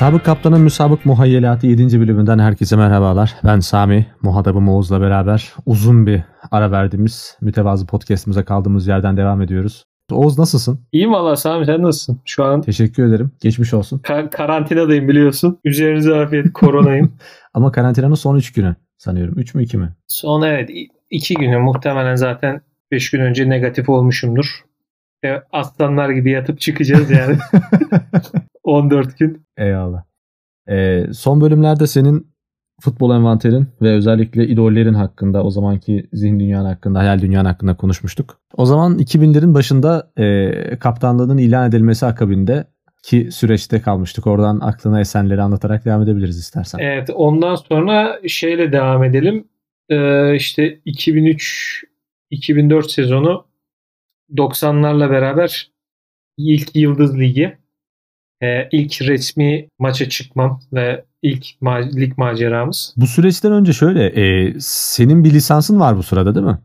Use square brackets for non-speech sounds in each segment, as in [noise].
Sabık Kaptan'ın Müsabık Muhayyelatı 7. bölümünden herkese merhabalar. Ben Sami, muhatabım Oğuz'la beraber uzun bir ara verdiğimiz mütevazı podcastimize kaldığımız yerden devam ediyoruz. Oğuz nasılsın? İyiyim valla Sami sen nasılsın? Şu an Teşekkür ederim. Geçmiş olsun. ka- karantinadayım biliyorsun. Üzerinize afiyet koronayım. [laughs] Ama karantinanın son 3 günü sanıyorum. 3 mü 2 mi? Son evet i- iki günü muhtemelen zaten 5 gün önce negatif olmuşumdur. Ve aslanlar gibi yatıp çıkacağız yani. [laughs] 14 gün. Eyvallah. Ee, son bölümlerde senin futbol envanterin ve özellikle idollerin hakkında, o zamanki zihin dünyanın hakkında, hayal dünyanın hakkında konuşmuştuk. O zaman 2000'lerin başında e, kaptanlığının ilan edilmesi akabinde ki süreçte kalmıştık. Oradan aklına esenleri anlatarak devam edebiliriz istersen. Evet ondan sonra şeyle devam edelim. Ee, işte 2003-2004 sezonu 90'larla beraber ilk Yıldız Ligi ee, ilk resmi maça çıkmam ve ilk ma- lig maceramız. Bu süreçten önce şöyle, e, senin bir lisansın var bu sırada değil mi?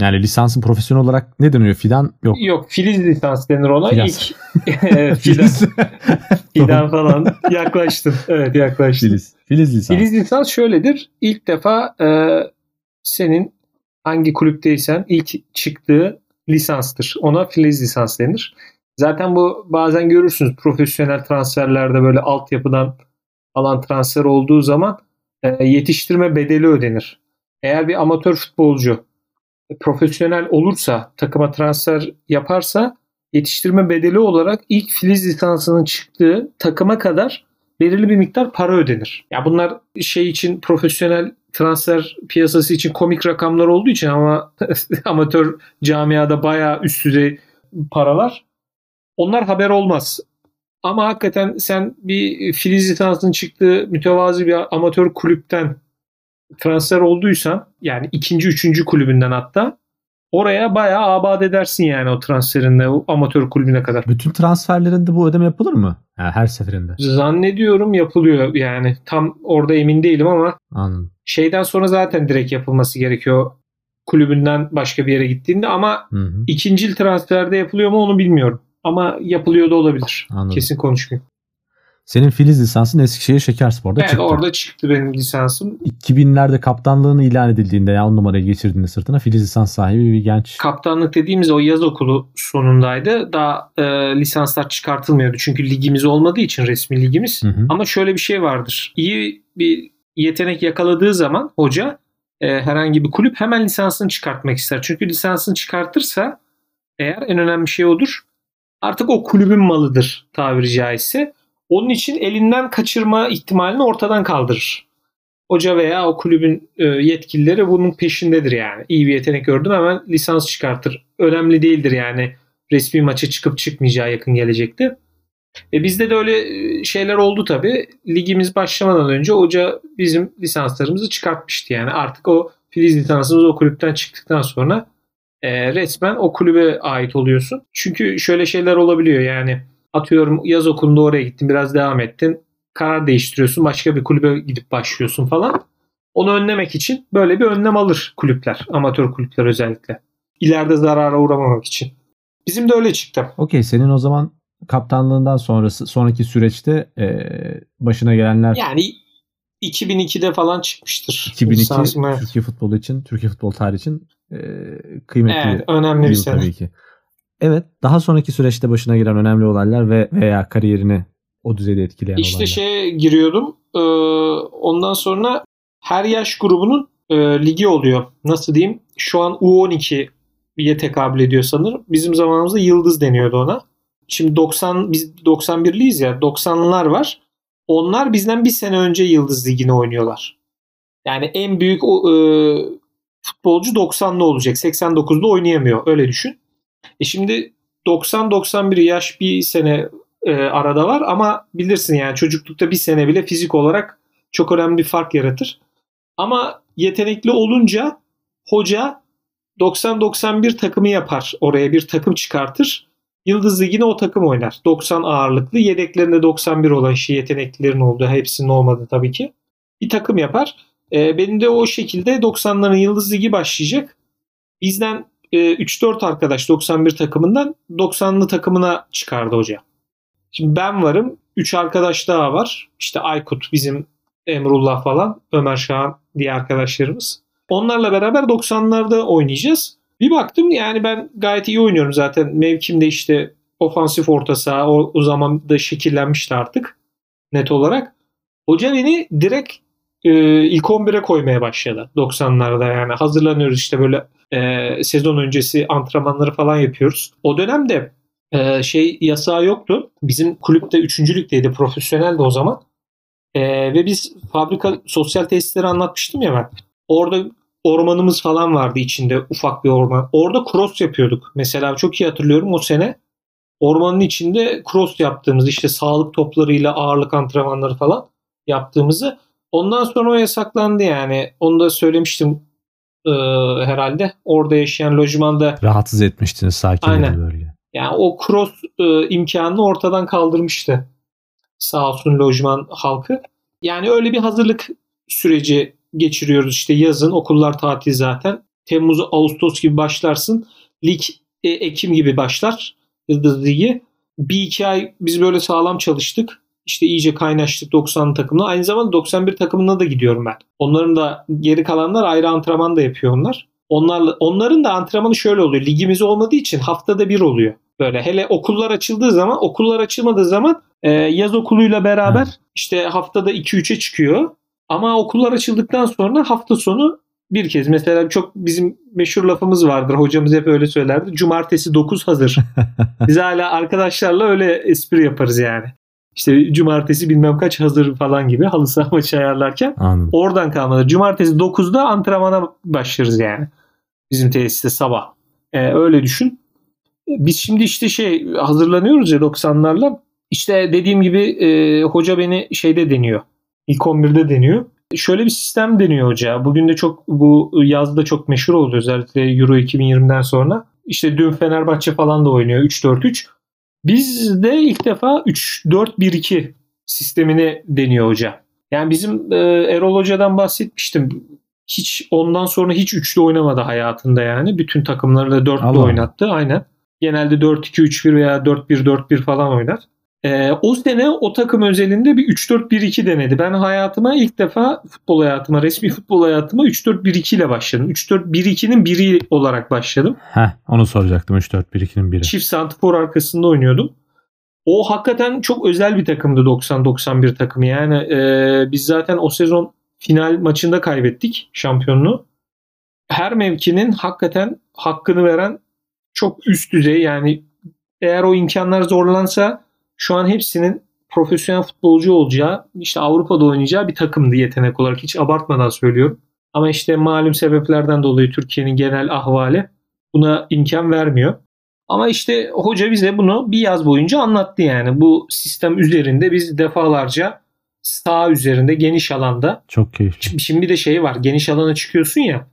Yani lisansın profesyonel olarak ne deniyor? Fidan yok. Yok Filiz lisans denir ona. Filiz. İlk [laughs] Filiz. [laughs] Fidan falan yaklaştın. Evet yaklaştın. Filiz. Filiz lisans. Filiz lisans şöyledir. İlk defa e, senin hangi kulüpteysen ilk çıktığı lisanstır. Ona Filiz lisans denir. Zaten bu bazen görürsünüz profesyonel transferlerde böyle altyapıdan alan transfer olduğu zaman e, yetiştirme bedeli ödenir. Eğer bir amatör futbolcu profesyonel olursa, takıma transfer yaparsa yetiştirme bedeli olarak ilk Filiz lisansının çıktığı takıma kadar belirli bir miktar para ödenir. Ya bunlar şey için profesyonel transfer piyasası için komik rakamlar olduğu için ama [laughs] amatör camiada bayağı üst düzey paralar. Onlar haber olmaz. Ama hakikaten sen bir Filiz lisansının çıktığı mütevazi bir amatör kulüpten transfer olduysan yani ikinci, üçüncü kulübünden hatta oraya bayağı abad edersin yani o transferinde o amatör kulübüne kadar. Bütün transferlerinde bu ödeme yapılır mı? Ha, her seferinde. Zannediyorum yapılıyor yani tam orada emin değilim ama Anladım. şeyden sonra zaten direkt yapılması gerekiyor kulübünden başka bir yere gittiğinde ama Hı hı. ikincil transferde yapılıyor mu onu bilmiyorum. Ama yapılıyor da olabilir. Anladım. Kesin konuşmayayım. Senin Filiz lisansın Eskişehir Şekerspor'da Evet çıktı. orada çıktı benim lisansım. 2000'lerde kaptanlığını ilan edildiğinde ya on numarayı geçirdiğinde sırtına Filiz lisans sahibi bir genç. Kaptanlık dediğimiz o yaz okulu sonundaydı. Daha e, lisanslar çıkartılmıyordu. Çünkü ligimiz olmadığı için resmi ligimiz. Hı hı. Ama şöyle bir şey vardır. İyi bir yetenek yakaladığı zaman hoca e, herhangi bir kulüp hemen lisansını çıkartmak ister. Çünkü lisansını çıkartırsa eğer en önemli şey odur. Artık o kulübün malıdır tabiri caizse. Onun için elinden kaçırma ihtimalini ortadan kaldırır. Hoca veya o kulübün e, yetkilileri bunun peşindedir yani. İyi bir yetenek gördüm hemen lisans çıkartır. Önemli değildir yani resmi maça çıkıp çıkmayacağı yakın gelecekte. E bizde de öyle e, şeyler oldu tabii. Ligimiz başlamadan önce hoca bizim lisanslarımızı çıkartmıştı yani. Artık o Filiz lisansımız o kulüpten çıktıktan sonra e, resmen o kulübe ait oluyorsun. Çünkü şöyle şeyler olabiliyor yani. Atıyorum yaz okulunda oraya gittin biraz devam ettin. Karar değiştiriyorsun başka bir kulübe gidip başlıyorsun falan. Onu önlemek için böyle bir önlem alır kulüpler. Amatör kulüpler özellikle. İleride zarara uğramamak için. Bizim de öyle çıktı. Okey senin o zaman kaptanlığından sonrası sonraki süreçte e, başına gelenler Yani 2002'de falan çıkmıştır. 2002 Lisansım, evet. Türkiye futbolu için, Türkiye futbol tarihi için e, kıymetli Evet, önemli bir bir sene. tabii ki. Evet, daha sonraki süreçte başına gelen önemli olaylar ve veya kariyerini o düzeyde etkileyen İşte olaylar. şeye giriyordum. Ee, ondan sonra her yaş grubunun e, ligi oluyor. Nasıl diyeyim? Şu an U12'ye tekabül ediyor sanırım. Bizim zamanımızda Yıldız deniyordu ona. Şimdi 90 biz 91'liyiz ya. 90'lılar var. Onlar bizden bir sene önce Yıldız Ligi'ni oynuyorlar. Yani en büyük e, futbolcu 90'lı olacak. 89'da oynayamıyor. Öyle düşün. E şimdi 90-91 yaş bir sene e, arada var ama bilirsin yani çocuklukta bir sene bile fizik olarak çok önemli bir fark yaratır. Ama yetenekli olunca hoca 90-91 takımı yapar. Oraya bir takım çıkartır. Yıldız Ligi'ne o takım oynar. 90 ağırlıklı. Yedeklerinde 91 olan şey yeteneklilerin olduğu. Hepsinin olmadı tabii ki. Bir takım yapar. E, benim de o şekilde 90'ların Yıldız Ligi başlayacak. Bizden e, 3-4 arkadaş 91 takımından 90'lı takımına çıkardı hoca. Şimdi ben varım. 3 arkadaş daha var. İşte Aykut, bizim Emrullah falan, Ömer Şahan diye arkadaşlarımız. Onlarla beraber 90'larda oynayacağız. Bir baktım yani ben gayet iyi oynuyorum zaten. Mevkimde işte ofansif orta saha o, o zaman da şekillenmişti artık net olarak. Hoca beni direkt e, ilk 11'e koymaya başladı 90'larda yani hazırlanıyoruz işte böyle e, sezon öncesi antrenmanları falan yapıyoruz. O dönemde e, şey yasağı yoktu. Bizim kulüpte 3. ligdeydi profesyoneldi o zaman. E, ve biz fabrika sosyal tesisleri anlatmıştım ya ben. Orada ormanımız falan vardı içinde ufak bir orman. Orada cross yapıyorduk. Mesela çok iyi hatırlıyorum o sene ormanın içinde cross yaptığımız işte sağlık toplarıyla ağırlık antrenmanları falan yaptığımızı ondan sonra o yasaklandı yani. Onu da söylemiştim e, herhalde. Orada yaşayan lojmanda rahatsız etmiştiniz sakin Aynen. bölge. Yani o cross e, imkanını ortadan kaldırmıştı. Sağ olsun lojman halkı. Yani öyle bir hazırlık süreci geçiriyoruz. İşte yazın okullar tatil zaten. Temmuz, Ağustos gibi başlarsın. Lig e, Ekim gibi başlar. Yıldız Ligi. Bir iki ay biz böyle sağlam çalıştık. İşte iyice kaynaştık 90 takımla. Aynı zamanda 91 takımına da gidiyorum ben. Onların da geri kalanlar ayrı antrenman da yapıyor onlar. Onlarla, onların da antrenmanı şöyle oluyor. Ligimiz olmadığı için haftada bir oluyor. Böyle hele okullar açıldığı zaman, okullar açılmadığı zaman e, yaz okuluyla beraber işte haftada 2-3'e çıkıyor. Ama okullar açıldıktan sonra hafta sonu bir kez mesela çok bizim meşhur lafımız vardır. Hocamız hep öyle söylerdi. Cumartesi 9 hazır. [laughs] Biz hala arkadaşlarla öyle espri yaparız yani. İşte cumartesi bilmem kaç hazır falan gibi halı saha maçı ayarlarken Anladım. oradan kalmadı. Cumartesi 9'da antrenmana başlarız yani. Bizim tesiste sabah. Ee, öyle düşün. Biz şimdi işte şey hazırlanıyoruz ya 90'larla. İşte dediğim gibi e, hoca beni şeyde deniyor. İlk 11'de deniyor. Şöyle bir sistem deniyor hoca. Bugün de çok bu yazda çok meşhur oldu özellikle Euro 2020'den sonra. İşte dün Fenerbahçe falan da oynuyor 3-4-3. Biz de ilk defa 3-4-1-2 sistemini deniyor hoca. Yani bizim e, Erol Hoca'dan bahsetmiştim. Hiç ondan sonra hiç üçlü oynamadı hayatında yani. Bütün takımları da dörtlü oynattı aynen. Genelde 4-2-3-1 veya 4-1-4-1 falan oynar. Ee, o sene o takım özelinde bir 3-4-1-2 denedi. Ben hayatıma ilk defa futbol hayatıma, resmi futbol hayatıma 3-4-1-2 ile başladım. 3-4-1-2'nin biri olarak başladım. Heh, onu soracaktım 3-4-1-2'nin biri. Çift santifor arkasında oynuyordum. O hakikaten çok özel bir takımdı 90-91 takımı. Yani e, biz zaten o sezon final maçında kaybettik şampiyonluğu. Her mevkinin hakikaten hakkını veren çok üst düzey yani eğer o imkanlar zorlansa şu an hepsinin profesyonel futbolcu olacağı, işte Avrupa'da oynayacağı bir takımdı yetenek olarak. Hiç abartmadan söylüyorum. Ama işte malum sebeplerden dolayı Türkiye'nin genel ahvali buna imkan vermiyor. Ama işte hoca bize bunu bir yaz boyunca anlattı yani. Bu sistem üzerinde biz defalarca sağ üzerinde geniş alanda. Çok keyifli. Şimdi bir de şey var. Geniş alana çıkıyorsun ya.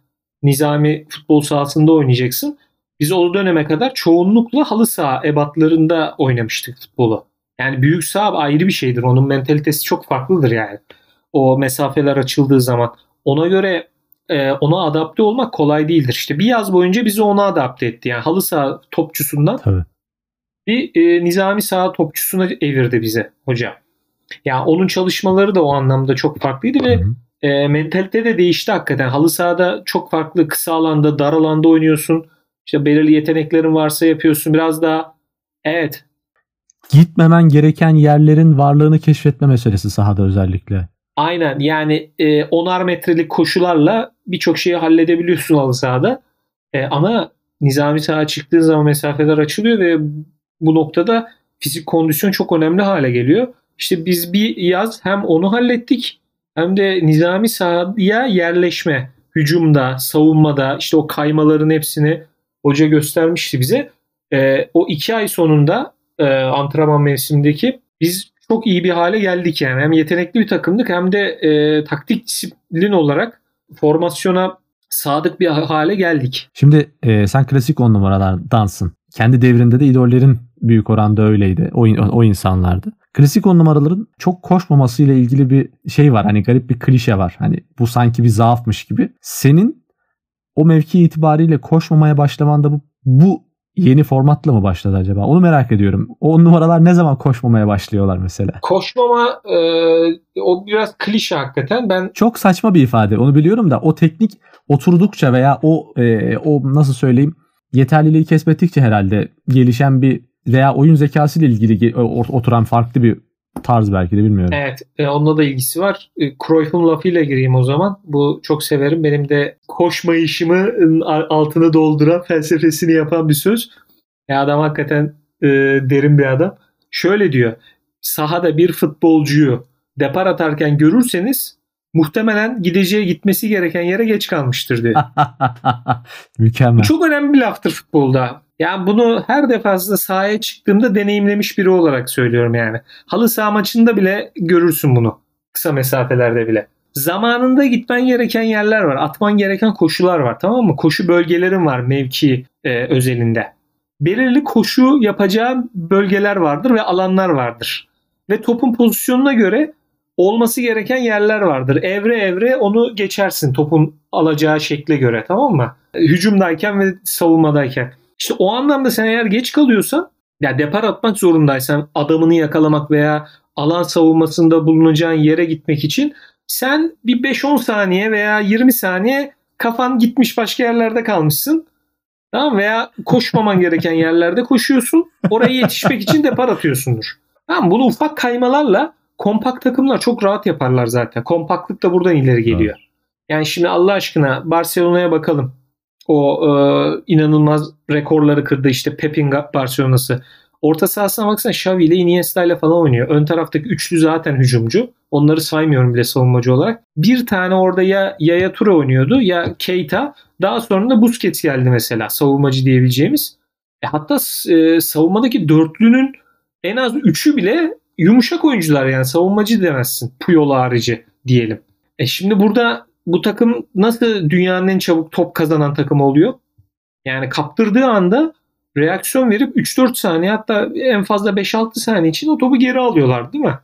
Nizami futbol sahasında oynayacaksın. Biz o döneme kadar çoğunlukla halı saha ebatlarında oynamıştık futbolu. Yani büyük saha ayrı bir şeydir. Onun mentalitesi çok farklıdır yani. O mesafeler açıldığı zaman. Ona göre e, ona adapte olmak kolay değildir. İşte bir yaz boyunca bizi ona adapte etti. Yani halı saha topçusundan Tabii. bir e, nizami saha topçusuna evirdi bize hoca. Yani onun çalışmaları da o anlamda çok farklıydı ve e, mentalite de değişti hakikaten. Halı sahada çok farklı kısa alanda, dar alanda oynuyorsun. İşte belirli yeteneklerin varsa yapıyorsun. Biraz daha evet gitmemen gereken yerlerin varlığını keşfetme meselesi sahada özellikle. Aynen yani e, onar metrelik koşularla birçok şeyi halledebiliyorsun halı sahada. E, ama nizami saha çıktığı zaman mesafeler açılıyor ve bu noktada fizik kondisyon çok önemli hale geliyor. İşte biz bir yaz hem onu hallettik hem de nizami sahaya yerleşme, hücumda, savunmada işte o kaymaların hepsini hoca göstermişti bize. E, o iki ay sonunda e, antrenman mevsimindeki biz çok iyi bir hale geldik yani. Hem yetenekli bir takımdık hem de e, taktik disiplin olarak formasyona sadık bir hale geldik. Şimdi e, sen klasik on numaralardansın. Kendi devrinde de idollerin büyük oranda öyleydi. O, o insanlardı. Klasik on numaraların çok koşmaması ile ilgili bir şey var. Hani garip bir klişe var. Hani bu sanki bir zaafmış gibi. Senin o mevki itibariyle koşmamaya başlamanda bu, bu yeni formatla mı başladı acaba? Onu merak ediyorum. O numaralar ne zaman koşmamaya başlıyorlar mesela? Koşmama e, o biraz klişe hakikaten. Ben Çok saçma bir ifade. Onu biliyorum da o teknik oturdukça veya o e, o nasıl söyleyeyim yeterliliği kesbettikçe herhalde gelişen bir veya oyun zekası ile ilgili oturan farklı bir tarz belki de bilmiyorum. Evet, e, onunla da ilgisi var. E, Cruyff'un lafıyla gireyim o zaman. Bu çok severim. Benim de koşma işimi altını dolduran, felsefesini yapan bir söz. Ya adam hakikaten e, derin bir adam. Şöyle diyor. Sahada bir futbolcuyu depar atarken görürseniz muhtemelen gideceği gitmesi gereken yere geç kalmıştır diyor. [laughs] Mükemmel. Çok önemli bir laftır futbolda. Yani bunu her defasında sahaya çıktığımda deneyimlemiş biri olarak söylüyorum yani. Halı saha maçında bile görürsün bunu. Kısa mesafelerde bile. Zamanında gitmen gereken yerler var. Atman gereken koşular var tamam mı? Koşu bölgelerin var mevki e, özelinde. Belirli koşu yapacağın bölgeler vardır ve alanlar vardır. Ve topun pozisyonuna göre olması gereken yerler vardır. Evre evre onu geçersin topun alacağı şekle göre tamam mı? Hücumdayken ve savunmadayken. İşte o anlamda sen eğer geç kalıyorsan ya depar atmak zorundaysan adamını yakalamak veya alan savunmasında bulunacağın yere gitmek için sen bir 5-10 saniye veya 20 saniye kafan gitmiş başka yerlerde kalmışsın. Tamam veya koşmaman [laughs] gereken yerlerde koşuyorsun. Oraya yetişmek için depar atıyorsundur. Tamam bunu ufak kaymalarla kompakt takımlar çok rahat yaparlar zaten. Kompaktlık da buradan ileri geliyor. Yani şimdi Allah aşkına Barcelona'ya bakalım. O e, inanılmaz rekorları kırdı işte Pep'in Barcelona'sı. Orta sahasına baksana Xavi ile Iniesta ile falan oynuyor. Ön taraftaki üçlü zaten hücumcu. Onları saymıyorum bile savunmacı olarak. Bir tane orada ya Yaya Toure oynuyordu ya Keita. Daha sonra da Busquets geldi mesela savunmacı diyebileceğimiz. E hatta e, savunmadaki dörtlünün en az üçü bile yumuşak oyuncular yani savunmacı demezsin. Puyol harici diyelim. E şimdi burada bu takım nasıl dünyanın en çabuk top kazanan takım oluyor? Yani kaptırdığı anda reaksiyon verip 3-4 saniye hatta en fazla 5-6 saniye için o topu geri alıyorlar değil mi?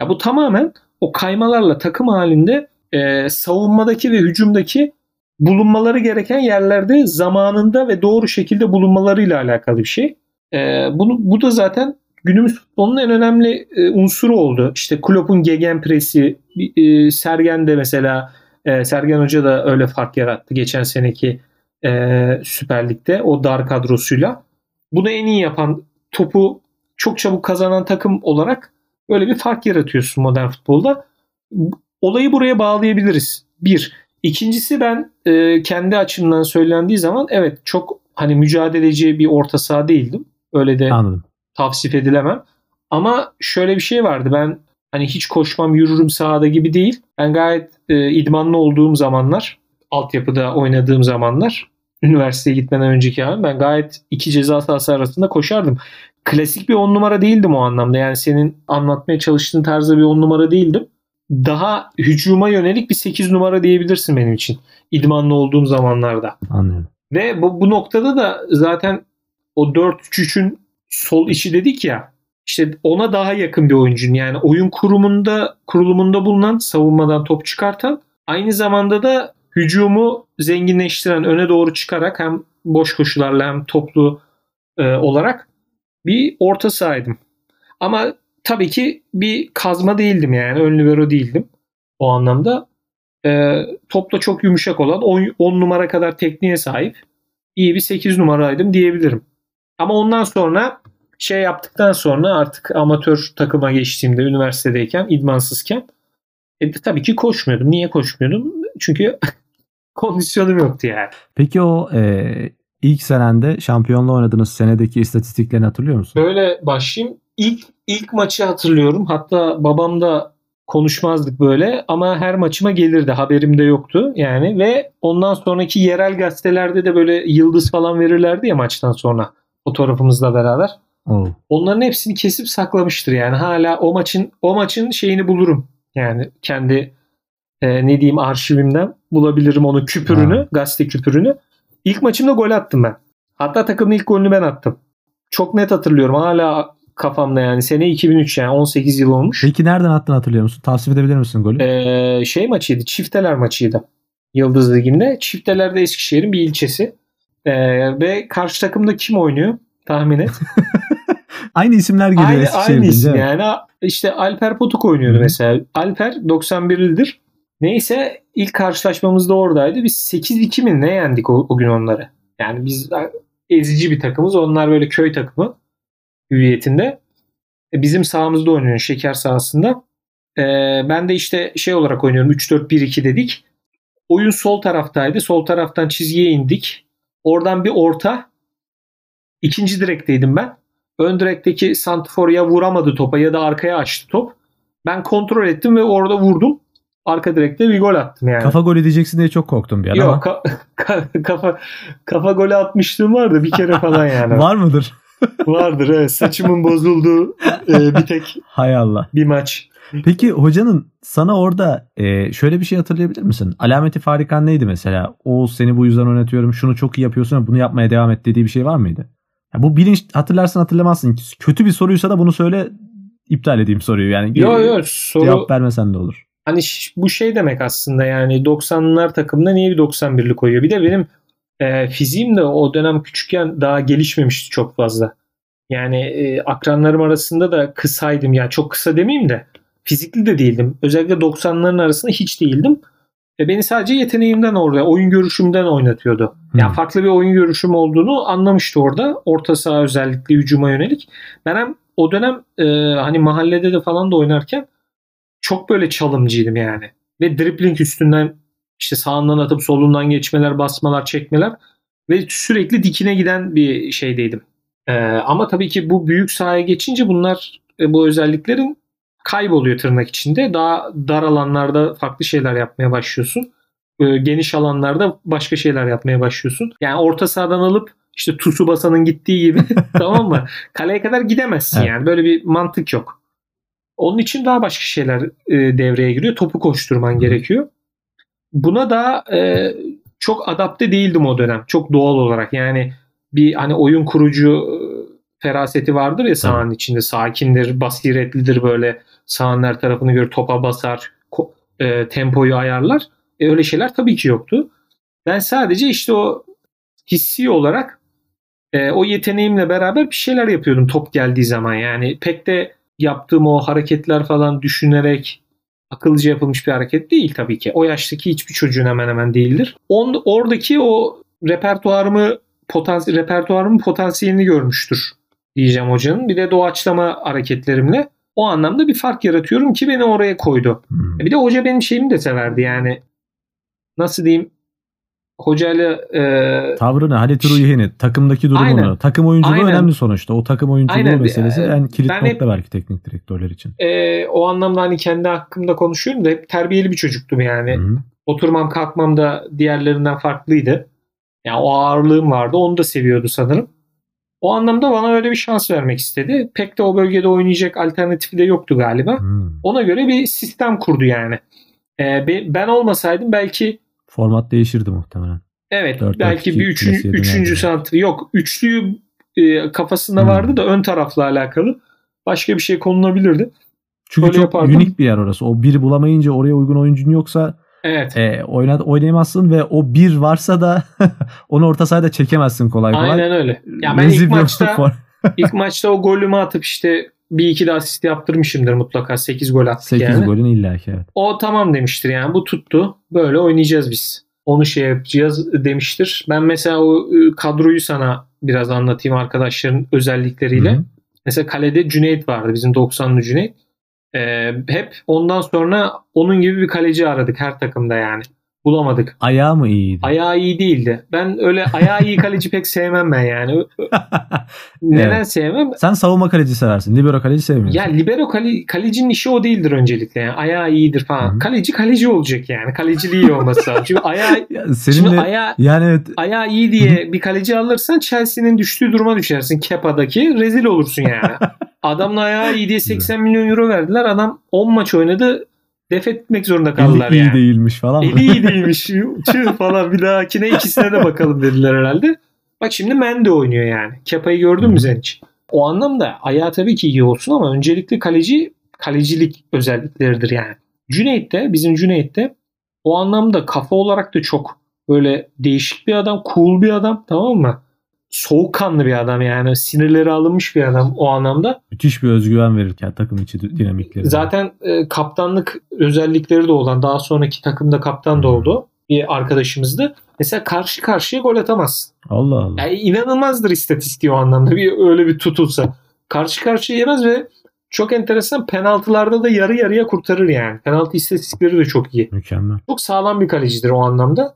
Ya bu tamamen o kaymalarla takım halinde e, savunmadaki ve hücumdaki bulunmaları gereken yerlerde zamanında ve doğru şekilde bulunmalarıyla alakalı bir şey. E, bunu bu da zaten günümüz futbolunun en önemli e, unsuru oldu. İşte Klopp'un gegenpresi, e, Sergen de mesela e, Sergen Hoca da öyle fark yarattı geçen seneki e, Süper Lig'de o dar kadrosuyla. Bunu en iyi yapan topu çok çabuk kazanan takım olarak böyle bir fark yaratıyorsun modern futbolda. Olayı buraya bağlayabiliriz. Bir. İkincisi ben e, kendi açımdan söylendiği zaman evet çok hani mücadeleci bir orta saha değildim. Öyle de Anladım. tavsif edilemem. Ama şöyle bir şey vardı. Ben hani hiç koşmam yürürüm sahada gibi değil. Ben gayet e, idmanlı olduğum zamanlar, altyapıda oynadığım zamanlar, üniversiteye gitmeden önceki an ben gayet iki ceza sahası arasında koşardım. Klasik bir on numara değildim o anlamda. Yani senin anlatmaya çalıştığın tarzda bir on numara değildim. Daha hücuma yönelik bir 8 numara diyebilirsin benim için. İdmanlı olduğum zamanlarda. Anlıyorum. Ve bu, bu noktada da zaten o 4-3-3'ün sol içi dedik ya işte ona daha yakın bir oyuncun. Yani oyun kurumunda kurulumunda bulunan savunmadan top çıkartan aynı zamanda da hücumu zenginleştiren öne doğru çıkarak hem boş koşularla hem toplu e, olarak bir orta sahaydım. Ama tabii ki bir kazma değildim yani. Ön libero değildim o anlamda. E, topla çok yumuşak olan 10 numara kadar tekniğe sahip iyi bir 8 numaraydım diyebilirim. Ama ondan sonra şey yaptıktan sonra artık amatör takıma geçtiğimde üniversitedeyken idmansızken e, tabii ki koşmuyordum. Niye koşmuyordum? Çünkü [laughs] kondisyonum yoktu yani. Peki o e, ilk senende şampiyonla oynadığınız senedeki istatistiklerini hatırlıyor musun? Böyle başlayayım. İlk ilk maçı hatırlıyorum. Hatta babam da konuşmazdık böyle ama her maçıma gelirdi. Haberim de yoktu yani ve ondan sonraki yerel gazetelerde de böyle yıldız falan verirlerdi ya maçtan sonra fotoğrafımızla beraber. Oh. Onların hepsini kesip saklamıştır yani. Hala o maçın o maçın şeyini bulurum. Yani kendi e, ne diyeyim arşivimden bulabilirim onun küpürünü, ha. gazete küpürünü. İlk maçımda gol attım ben. Hatta takımın ilk golünü ben attım. Çok net hatırlıyorum. Hala kafamda yani. Sene 2003 yani 18 yıl olmuş. Peki nereden attın hatırlıyor musun? Tavsiye edebilir misin golü? Ee, şey maçıydı. Çifteler maçıydı. Yıldız Ligi'nde. Çifteler de Eskişehir'in bir ilçesi. Ee, ve karşı takımda kim oynuyor? Tahmin et. [laughs] aynı isimler geliyor aynı, Eskişehir aynı isim yani. İşte Alper Potuk oynuyordu Hı. mesela. Alper 91'lidir. Neyse ilk karşılaşmamızda oradaydı. Biz 8-2 mi ne yendik o, o gün onları. Yani biz ezici bir takımız. Onlar böyle köy takımı hüviyetinde. E, Bizim sahamızda oynuyor şeker sahasında. E, ben de işte şey olarak oynuyorum 3-4-1-2 dedik. Oyun sol taraftaydı. Sol taraftan çizgiye indik. Oradan bir orta. İkinci direkteydim ben. Ön direkteki Santifor ya vuramadı topa ya da arkaya açtı top. Ben kontrol ettim ve orada vurdum. Arka direkte bir gol attım yani. Kafa gol edeceksin diye çok korktum bir an ama. Yok ka- [laughs] ka- kafa kafa golü atmışlığım vardı bir kere falan yani. [laughs] Var mıdır? [laughs] Vardır evet. Saçımın bozulduğu e, bir tek Hay Allah. bir maç. Peki hocanın sana orada e, şöyle bir şey hatırlayabilir misin? Alameti farikan neydi mesela? Oğuz seni bu yüzden oynatıyorum. Şunu çok iyi yapıyorsun ama bunu yapmaya devam et dediği bir şey var mıydı? Ya bu bilinç hatırlarsın hatırlamazsın. Kötü bir soruysa da bunu söyle iptal edeyim soruyu. Yani Yo yo soru cevap vermesen de olur. hani bu şey demek aslında yani 90'lar takımında niye bir 91'lik koyuyor? Bir de benim e, fiziğim de o dönem küçükken daha gelişmemişti çok fazla. Yani e, akranlarım arasında da kısaydım. Yani çok kısa demeyeyim de fizikli de değildim. Özellikle 90'ların arasında hiç değildim. Ve beni sadece yeteneğimden orada, oyun görüşümden oynatıyordu. Yani Hmm. farklı bir oyun görüşüm olduğunu anlamıştı orada. Orta saha özellikle hücuma yönelik. Ben hem o dönem e, hani mahallede de falan da oynarken çok böyle çalımcıydım yani. Ve dribbling üstünden işte sağından atıp solundan geçmeler, basmalar, çekmeler ve sürekli dikine giden bir şeydeydim. Ee, ama tabii ki bu büyük sahaya geçince bunlar e, bu özelliklerin kayboluyor tırnak içinde. Daha dar alanlarda farklı şeyler yapmaya başlıyorsun. Ee, geniş alanlarda başka şeyler yapmaya başlıyorsun. Yani orta sahadan alıp işte Tsubasa'nın gittiği gibi [laughs] tamam mı? Kaleye kadar gidemezsin Evet. yani. Böyle bir mantık yok. Onun için daha başka şeyler e, devreye giriyor. Topu koşturman gerekiyor. Buna da e, çok adapte değildim o dönem. Çok doğal olarak. Yani bir hani oyun kurucu e, feraseti vardır ya sahanın içinde. Sakindir, basiretlidir böyle sahanın her tarafını görür, topa basar, e, tempoyu ayarlar. E, öyle şeyler tabii ki yoktu. Ben sadece işte o hissi olarak e, o yeteneğimle beraber bir şeyler yapıyordum top geldiği zaman. Yani pek de yaptığım o hareketler falan düşünerek akıllıca yapılmış bir hareket değil tabii ki. O yaştaki hiçbir çocuğun hemen hemen değildir. On, oradaki o repertuarımı potans repertuarımın potansiyelini görmüştür diyeceğim hocanın. Bir de doğaçlama hareketlerimle o anlamda bir fark yaratıyorum ki beni oraya koydu. Hmm. Bir de hoca benim şeyimi de severdi yani. Nasıl diyeyim? Hocayla e, Tavrını, Halit Ruhi'ni, takımdaki durumunu, Aynen. takım oyunculuğu Aynen. önemli sonuçta. O takım oyunculuğu Aynen. meselesi en kilit ben nokta hep- belki teknik direktörler için. e, o anlamda hani kendi hakkımda konuşuyorum da hep terbiyeli bir çocuktum yani. Hı hı. Oturmam kalkmam da diğerlerinden farklıydı. Yani o ağırlığım vardı. Onu da seviyordu sanırım. O anlamda bana öyle bir şans vermek istedi. Pek de o bölgede oynayacak alternatifi de yoktu galiba. Hmm. Ona göre bir sistem kurdu yani. Ee, be- ben olmasaydım belki Format değişirdi muhtemelen. evet Dört, belki dört, bir üçüncü dönerdi. santri yok. Üçlüyü e, kafasında Hmm. vardı da ön tarafla alakalı. Başka bir şey konulabilirdi. Çünkü Öyle çok yapardım. unik bir yer orası. O bir bulamayınca oraya uygun oyuncun yoksa Evet. e, oynat, oynayamazsın ve o bir varsa da [laughs] onu orta sahada çekemezsin kolay kolay. Aynen öyle. Ya ben Rezil ilk maçta [laughs] ilk maçta o golümü atıp işte bir iki de asist yaptırmışımdır mutlaka. 8 gol attık 8 yani. golün illaki evet. O tamam demiştir yani bu tuttu. Böyle oynayacağız biz. Onu şey yapacağız demiştir. Ben mesela o e, kadroyu sana biraz anlatayım arkadaşların özellikleriyle. Hı hı. Mesela kalede Cüneyt vardı bizim 90'lı Cüneyt. Ee, hep ondan sonra onun gibi bir kaleci aradık her takımda yani. Bulamadık. Ayağı mı iyiydi? Ayağı iyi değildi. Ben öyle ayağı iyi kaleci pek sevmem ben yani. [laughs] Neden Evet. sevmem? Sen savunma kaleci seversin. Libero kaleci sevmiyorsun. Ya libero kale, kalecinin işi o değildir öncelikle. Yani ayağı iyidir falan. Hı hı. Kaleci kaleci olacak yani. Kaleciliği iyi olması lazım. Çünkü ayağı, [laughs] Ya şimdi seninle ayağı, yani evet ayağı iyi diye bir kaleci alırsan Chelsea'nin düştüğü duruma düşersin. Kepa'daki rezil olursun yani. [laughs] Adamın ayağı iyi diye 80 milyon euro verdiler. Adam 10 maç oynadı. Def etmek zorunda kaldılar eli iyi yani. değilmiş falan. Eli iyi [laughs] değilmiş. Tüh falan bir dahakine ikisine de bakalım dediler herhalde. Bak şimdi Mendy oynuyor yani. Kepa'yı gördün mü sen hiç? O anlamda ayağı tabii ki iyi olsun ama öncelikle kaleci kalecilik özellikleridir yani. Cüneyt de bizim Cüneyt de o anlamda kafa olarak da çok Böyle değişik bir adam, cool bir adam tamam mı? Soğukkanlı bir adam yani. Sinirleri alınmış bir adam o anlamda. Müthiş bir özgüven verirken takım içi dinamikleri. Zaten e, kaptanlık özellikleri de olan daha sonraki takımda kaptan da oldu. Bir arkadaşımızdı. Mesela karşı karşıya gol atamaz. Allah Allah. Yani inanılmazdır istatistiği o anlamda. Bir öyle bir tutulsa. Karşı karşıya yemez ve çok enteresan penaltılarda da yarı yarıya kurtarır yani. Penaltı istatistikleri de çok iyi. Mükemmel. Çok sağlam bir kalecidir o anlamda.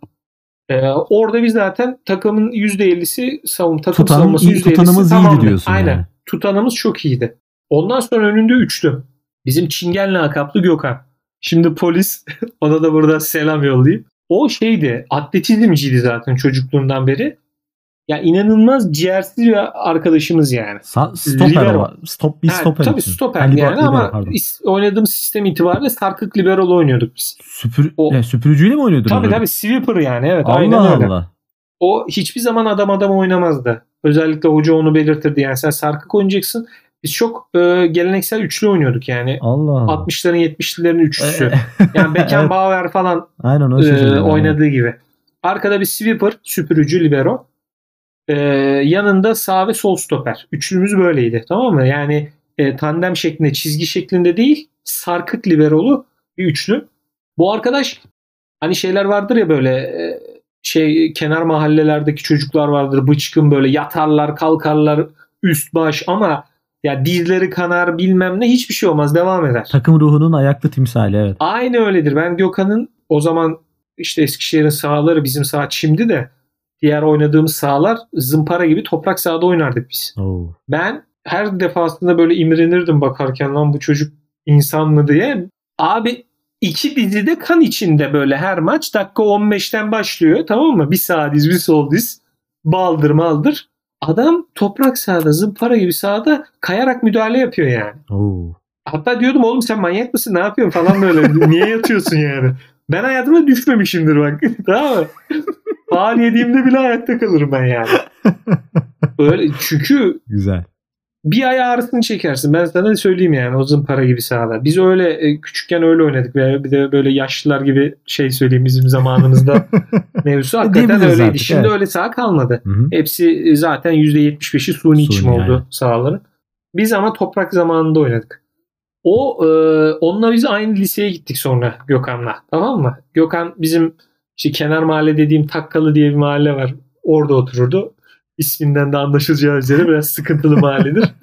Ee, orada biz zaten takımın %50'si savun takım Tutanım, savunması %50'si tutanımız tamamdı. iyiydi diyorsun Aynen. yani. Tutanımız çok iyiydi. Ondan sonra önünde üçlü. Bizim Çingen lakaplı Gökhan. Şimdi polis [laughs] ona da burada selam yollayayım. O şeydi atletizmciydi zaten çocukluğundan beri. Ya inanılmaz ciğersiz bir arkadaşımız yani. Sa- stoper var. Stop bir stoper tabii için. stoper yani libero, ama pardon. oynadığımız sistem itibariyle sarkık libero'lu oynuyorduk biz. Süpür, O- ne, süpürücüyle mi oynuyordun? Tabii tabii sweeper yani evet Allah aynen öyle. Allah. O hiçbir zaman adam adam oynamazdı. Özellikle hoca onu belirtirdi yani sen sarkık oynayacaksın. Biz çok e, geleneksel üçlü oynuyorduk yani. Allah Allah. 60'ların 70'lilerin üçlüsü. E, [laughs] Yani Beckenbauer [laughs] Evet. falan Aynen o e, oynadığı gibi. Arkada bir sweeper, süpürücü, libero. E, yanında sağ ve sol stoper. Üçlümüz böyleydi. Tamam mı? Yani e, tandem şeklinde, çizgi şeklinde değil, sarkık liberolu bir üçlü. Bu arkadaş hani şeyler vardır ya böyle e, şey kenar mahallelerdeki çocuklar vardır. Bıçkın böyle yatarlar, kalkarlar, üst baş ama ya dizleri kanar bilmem ne hiçbir şey olmaz. Devam eder. Takım ruhunun ayaklı timsali evet. Aynı öyledir. Ben Gökhan'ın o zaman işte Eskişehir'in sahaları bizim saha çimdi de diğer oynadığımız sahalar zımpara gibi toprak sahada oynardık biz. Oo. Ben her defasında böyle imrenirdim bakarken lan bu çocuk insan mı diye. Abi iki dizide kan içinde böyle her maç dakika 15'ten başlıyor tamam mı? Bir sağ diz bir sol diz baldır maldır. Adam toprak sahada zımpara gibi sahada kayarak müdahale yapıyor yani. Oo. Hatta diyordum oğlum sen manyak mısın ne yapıyorsun falan böyle. [laughs] Niye yatıyorsun yani? Ben hayatımda düşmemişimdir bak. [laughs] tamam mı? Faal yediğimde bile ayakta kalırım ben yani. [laughs] Öyle, çünkü Güzel. bir ay ağrısını çekersin. Ben sana söyleyeyim yani o zımpara gibi sahada. Biz öyle e, küçükken öyle oynadık. Ve bir de böyle yaşlılar gibi şey söyleyeyim bizim zamanımızda [laughs] mevzusu. Hakikaten Diyebiliriz öyleydi. artık, Şimdi evet. öyle saha kalmadı. Hı hı. Hepsi e, zaten %75'i suni içim Suni, oldu sahaların. Biz ama toprak zamanında oynadık. O e, onunla biz aynı liseye gittik sonra Gökhan'la. Tamam mı? Gökhan bizim işte kenar mahalle dediğim Takkalı diye bir mahalle var. Orada otururdu. İsminden de anlaşılacağı üzere biraz sıkıntılı mahalledir. [laughs]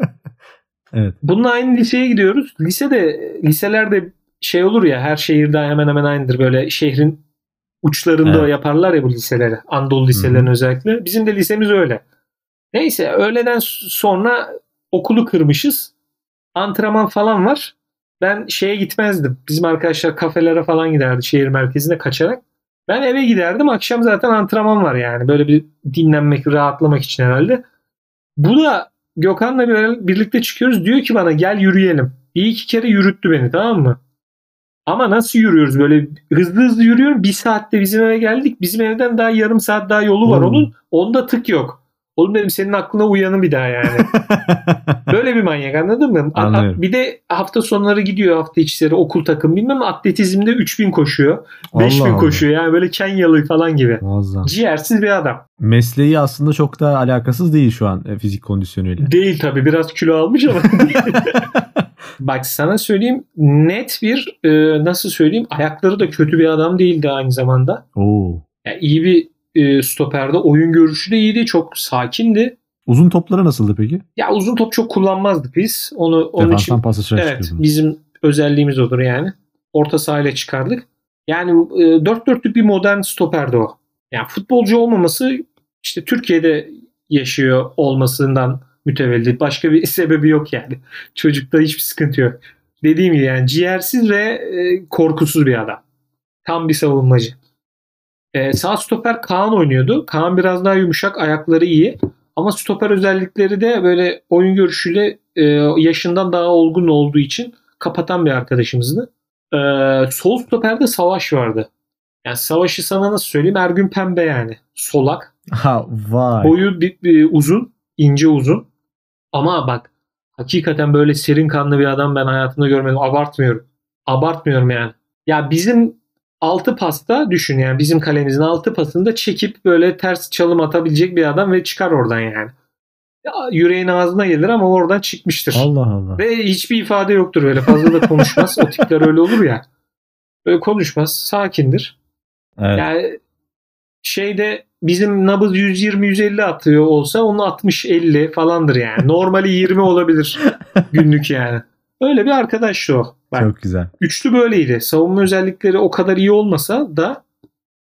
Evet. Bununla aynı liseye gidiyoruz. Lisede liselerde şey olur ya her şehirde hemen hemen aynıdır. Böyle şehrin uçlarında Evet. yaparlar ya bu liseleri. Anadolu liselerin özellikle. Bizim de lisemiz öyle. Neyse öğleden sonra okulu kırmışız. Antrenman falan var. Ben şeye gitmezdim. Bizim arkadaşlar kafelere falan giderdi şehir merkezine kaçarak. Ben eve giderdim. Akşam zaten antrenman var yani. Böyle bir dinlenmek, rahatlamak için herhalde. Bu da Gökhan'la bir- birlikte çıkıyoruz. Diyor ki bana gel yürüyelim. Bir iki kere yürüttü beni tamam mı? Ama nasıl yürüyoruz böyle hızlı hızlı yürüyorum. Bir saatte bizim eve geldik. Bizim evden daha yarım saat daha yolu var onun. Onda tık yok. Oğlum dedim senin aklına uyanı bir daha yani. [laughs] Böyle bir manyak anladın mı? Anlıyorum. Bir de hafta sonları gidiyor hafta içleri okul takım bilmem atletizmde 3000 koşuyor. 5000 Allah Allah. koşuyor yani böyle Kenyalı falan gibi. Muazzam. Ciğersiz bir adam. Mesleği aslında çok da alakasız değil şu an e, fizik kondisyonuyla. Değil tabii biraz kilo almış ama. [laughs] Bak sana söyleyeyim net bir e, nasıl söyleyeyim ayakları da kötü bir adam değildi aynı zamanda. Oo. Yani iyi bir e, stoperde oyun görüşü de iyiydi çok sakindi. Uzun topları nasıldı peki? Ya uzun top çok kullanmazdık biz. Onu onun için Defanstan pas açarak Evet çıkıyordunuz. bizim özelliğimiz odur yani. Orta sahayla çıkardık. Yani e, dört dörtlük bir modern stoperdi o. Yani futbolcu olmaması işte Türkiye'de yaşıyor olmasından mütevellit. Başka bir [laughs] sebebi yok yani. Çocukta hiçbir sıkıntı yok. Dediğim gibi yani ciğersiz ve e, korkusuz bir adam. Tam bir savunmacı. E, sağ stoper Kaan oynuyordu. Kaan biraz daha yumuşak, ayakları iyi. Ama stoper özellikleri de böyle oyun görüşüyle e, yaşından daha olgun olduğu için kapatan bir arkadaşımızdı. E, sol stoperde Savaş vardı. Yani Savaş'ı sana nasıl söyleyeyim? Ergün Pembe yani. Solak. [laughs] Ha vay. Boyu bir, bir uzun. ince uzun. Ama bak hakikaten böyle serin kanlı bir adam ben hayatımda görmedim. Abartmıyorum. Abartmıyorum yani. Ya bizim altı pasta düşün yani bizim kalemizin altı pasında çekip böyle ters çalım atabilecek bir adam ve çıkar oradan yani. Ya, yüreğin ağzına gelir ama oradan çıkmıştır. Allah Allah. Ve hiçbir ifade yoktur böyle fazla da konuşmaz. o tipler öyle olur ya. Böyle konuşmaz. Sakindir. Evet. Yani şeyde bizim nabız 120-150 atıyor olsa onun 60-50 falandır yani. Normali 20 olabilir [laughs] günlük yani. Öyle bir arkadaştı o. Bak, Çok güzel. Üçlü böyleydi. Savunma özellikleri o kadar iyi olmasa da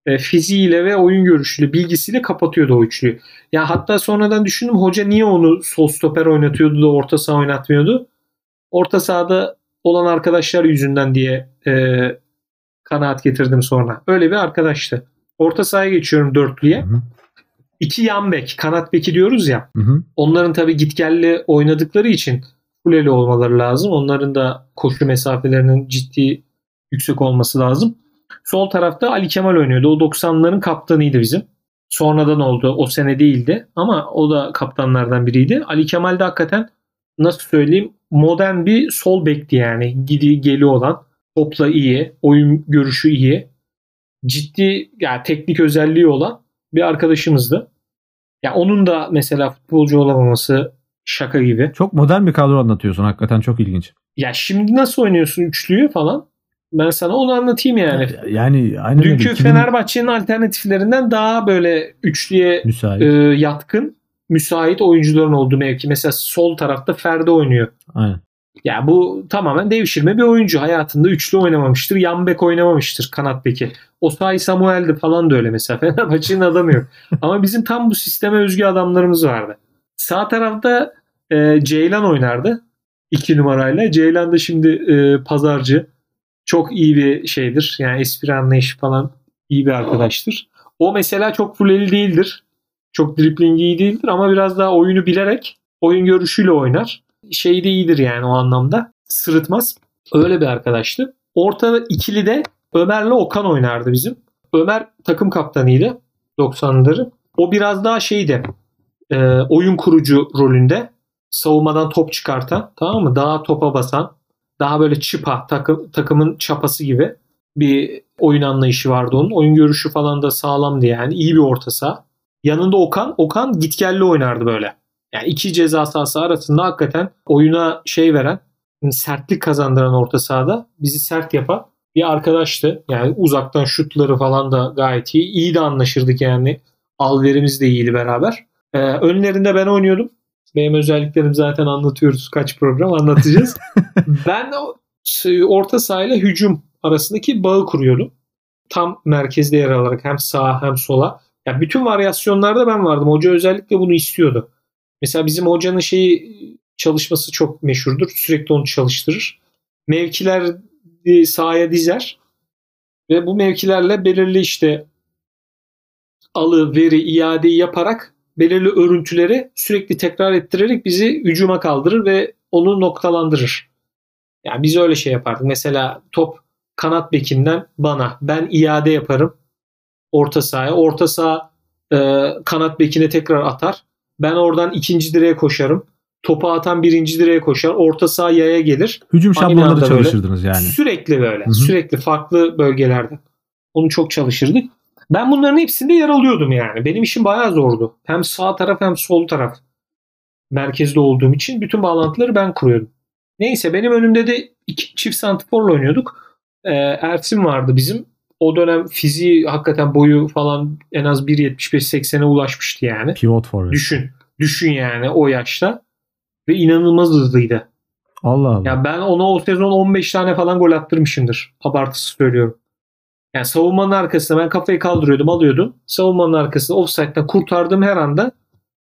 e, fiziğiyle ve oyun görüşüyle, bilgisiyle kapatıyordu o üçlüyü. Ya hatta sonradan düşündüm hoca niye onu sol stoper oynatıyordu da orta saha oynatmıyordu? Orta sahada olan arkadaşlar yüzünden diye e, kanaat getirdim sonra. Öyle bir arkadaştı. Orta sahaya geçiyorum dörtlüye. Hı hı. İki yan bek, kanat beki diyoruz ya. Hı hı. Onların tabii gitgelli oynadıkları için kuleli olmaları lazım. Onların da koşu mesafelerinin ciddi yüksek olması lazım. Sol tarafta Ali Kemal oynuyordu. O 90'ların kaptanıydı bizim. Sonradan oldu. O sene değildi. Ama o da kaptanlardan biriydi. Ali Kemal de hakikaten nasıl söyleyeyim modern bir sol bekti yani. Gidi geli olan. Topla iyi. Oyun görüşü iyi. Ciddi yani teknik özelliği olan bir arkadaşımızdı. Ya onun da mesela futbolcu olamaması şaka gibi. Çok modern bir kadro anlatıyorsun. Hakikaten çok ilginç. Ya şimdi nasıl oynuyorsun üçlüyü falan? Ben sana onu anlatayım yani. Yani öyle. Dünkü 2000 Fenerbahçe'nin alternatiflerinden daha böyle üçlüye müsait. e, yatkın, müsait oyuncuların olduğu mevki. Mesela sol tarafta Ferdi oynuyor. Aynen. Ya bu tamamen devşirme bir oyuncu. Hayatında üçlü oynamamıştır. Yan bek oynamamıştır kanat beki. Osayi Samuel'di falan da öyle mesela. [laughs] Fenerbahçe'nin adamı yok. [laughs] Ama bizim tam bu sisteme özgü adamlarımız vardı. Sağ tarafta e, Ceylan oynardı. iki numarayla. Ceylan da şimdi e, pazarcı. Çok iyi bir şeydir. Yani espri anlayışı falan iyi bir arkadaştır. O mesela çok fulleli değildir. Çok driplingi iyi değildir ama biraz daha oyunu bilerek oyun görüşüyle oynar. Şey de iyidir yani o anlamda. Sırıtmaz. Öyle bir arkadaştı. Ortada ikili de Ömer'le Okan oynardı bizim. Ömer takım kaptanıydı 90'ları. O biraz daha şeydi. E, oyun kurucu rolünde. Savunmadan top çıkartan tamam mı? Daha topa basan. Daha böyle çıpa takım, takımın çapası gibi bir oyun anlayışı vardı onun. Oyun görüşü falan da sağlamdı yani. İyi bir orta saha. Yanında Okan. Okan gitgelli oynardı böyle. Yani iki ceza sahası arasında hakikaten oyuna şey veren, sertlik kazandıran orta sahada bizi sert yapan bir arkadaştı. Yani uzaktan şutları falan da gayet iyi. İyi de anlaşırdık yani. Alverimiz de iyiydi beraber. Ee, önlerinde ben oynuyordum. Benim özelliklerimi zaten anlatıyoruz. Kaç program anlatacağız. [laughs] ben orta sahayla hücum arasındaki bağı kuruyordum. Tam merkezde yer alarak hem sağa hem sola. Ya bütün varyasyonlarda ben vardım. Hoca özellikle bunu istiyordu. Mesela bizim hocanın şeyi çalışması çok meşhurdur. Sürekli onu çalıştırır. Mevkiler e, sahaya dizer ve bu mevkilerle belirli işte alı, veri, iadeyi yaparak belirli örüntüleri sürekli tekrar ettirerek bizi hücuma kaldırır ve onu noktalandırır. Yani biz öyle şey yapardık. Mesela top kanat bekinden bana. Ben iade yaparım orta sahaya. Orta saha e, kanat bekine tekrar atar. Ben oradan ikinci direğe koşarım. Topu atan birinci direğe koşar. Orta saha yaya gelir. Hücum şablonları anda böyle. çalışırdınız yani. Sürekli böyle. Hı hı. Sürekli farklı bölgelerde. Onu çok çalışırdık. Ben bunların hepsinde yer alıyordum yani. Benim işim bayağı zordu. Hem sağ taraf hem sol taraf. Merkezde olduğum için bütün bağlantıları ben kuruyordum. Neyse benim önümde de iki çift santiforla oynuyorduk. Ee, Ersin vardı bizim. O dönem fiziği hakikaten boyu falan en az 1.75-80'e ulaşmıştı yani. Pivot forvet. Düşün. Düşün yani o yaşta. Ve inanılmaz hızlıydı. Allah Allah. Ya ben ona o sezon 15 tane falan gol attırmışımdır. Abartısı söylüyorum. Yani savunmanın arkasına ben kafayı kaldırıyordum alıyordum. Savunmanın arkasına offside'den kurtardığım her anda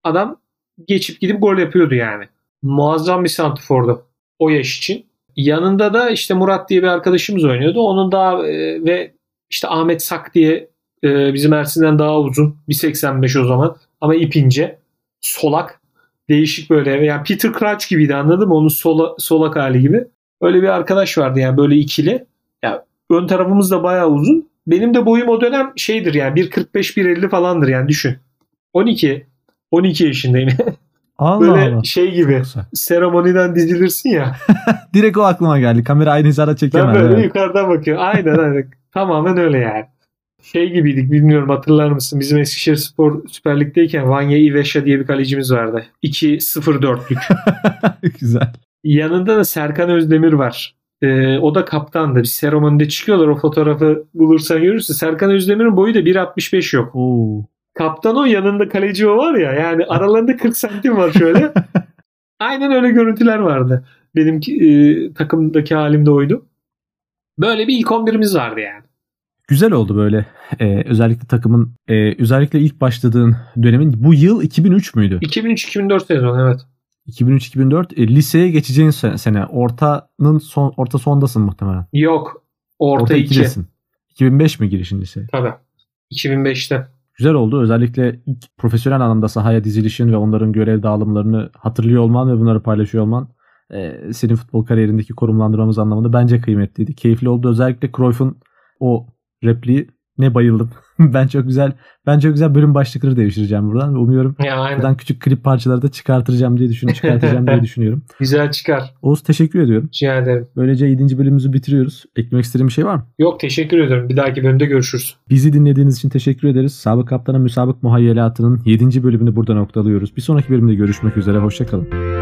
adam geçip gidip gol yapıyordu yani. Muazzam bir santifordu o yaş için. Yanında da işte Murat diye bir arkadaşımız oynuyordu. Onun daha e, ve işte Ahmet Sak diye e, bizim Ersin'den daha uzun. 1.85 o zaman ama ipince. Solak. Değişik böyle. Yani Peter Crouch gibiydi anladın mı? Onun sola, solak hali gibi. Öyle bir arkadaş vardı yani böyle ikili. Ön tarafımız da bayağı uzun. Benim de boyum o dönem şeydir yani 1.45 1.50 falandır yani düşün. 12 12 yaşındayım. [laughs] Allah Böyle Allah. şey gibi seremoniden dizilirsin ya. [laughs] Direkt o aklıma geldi. Kamera aynı hizada Ben çekemez. böyle Evet. yukarıdan bakıyorum. Aynen aynen. Tamamen öyle yani. Şey gibiydik bilmiyorum hatırlar mısın? Bizim Eskişehir Spor Süper Lig'deyken Vanya Iveşa diye bir kalecimiz vardı. 2-0-4'lük. [laughs] Güzel. Yanında da Serkan Özdemir var. Ee, o da kaptandı. Bir seremonide çıkıyorlar o fotoğrafı bulursan görürsün. Serkan Özdemir'in boyu da 1.65 yok. Oo. Kaptan o yanında kaleci o var ya yani aralarında 40 santim var şöyle. [laughs] Aynen öyle görüntüler vardı. Benim e, takımdaki halim de oydu. Böyle bir ilk 11'imiz vardı yani. Güzel oldu böyle. Ee, özellikle takımın e, özellikle ilk başladığın dönemin bu yıl 2003 müydü? 2003-2004 sezon evet. 2003-2004 e, liseye geçeceğin sene, sene. Ortanın son orta sondasın muhtemelen. Yok. Orta 2. 2'desin. 2005 mi girişin liseye? Tabii. 2005'te. Güzel oldu. Özellikle ilk profesyonel anlamda sahaya dizilişin ve onların görev dağılımlarını hatırlıyor olman ve bunları paylaşıyor olman e, senin futbol kariyerindeki konumlandırmamız anlamında bence kıymetliydi. Keyifli oldu. Özellikle Cruyff'un o repliği ne bayıldım. [laughs] ben çok güzel ben çok güzel bölüm başlıkları devşireceğim buradan umuyorum Ya aynen. buradan küçük klip parçaları da çıkartacağım diye düşün çıkartacağım diye düşünüyorum. Güzel çıkar. Oğuz teşekkür ediyorum. Rica ederim. Böylece 7. bölümümüzü bitiriyoruz. Eklemek istediğin bir şey var mı? Yok teşekkür ederim. Bir dahaki bölümde görüşürüz. Bizi dinlediğiniz için teşekkür ederiz. Sabık Kaptan'a Müsabık Muhayyelatının 7. bölümünü burada noktalıyoruz. Bir sonraki bölümde görüşmek üzere. Hoşçakalın.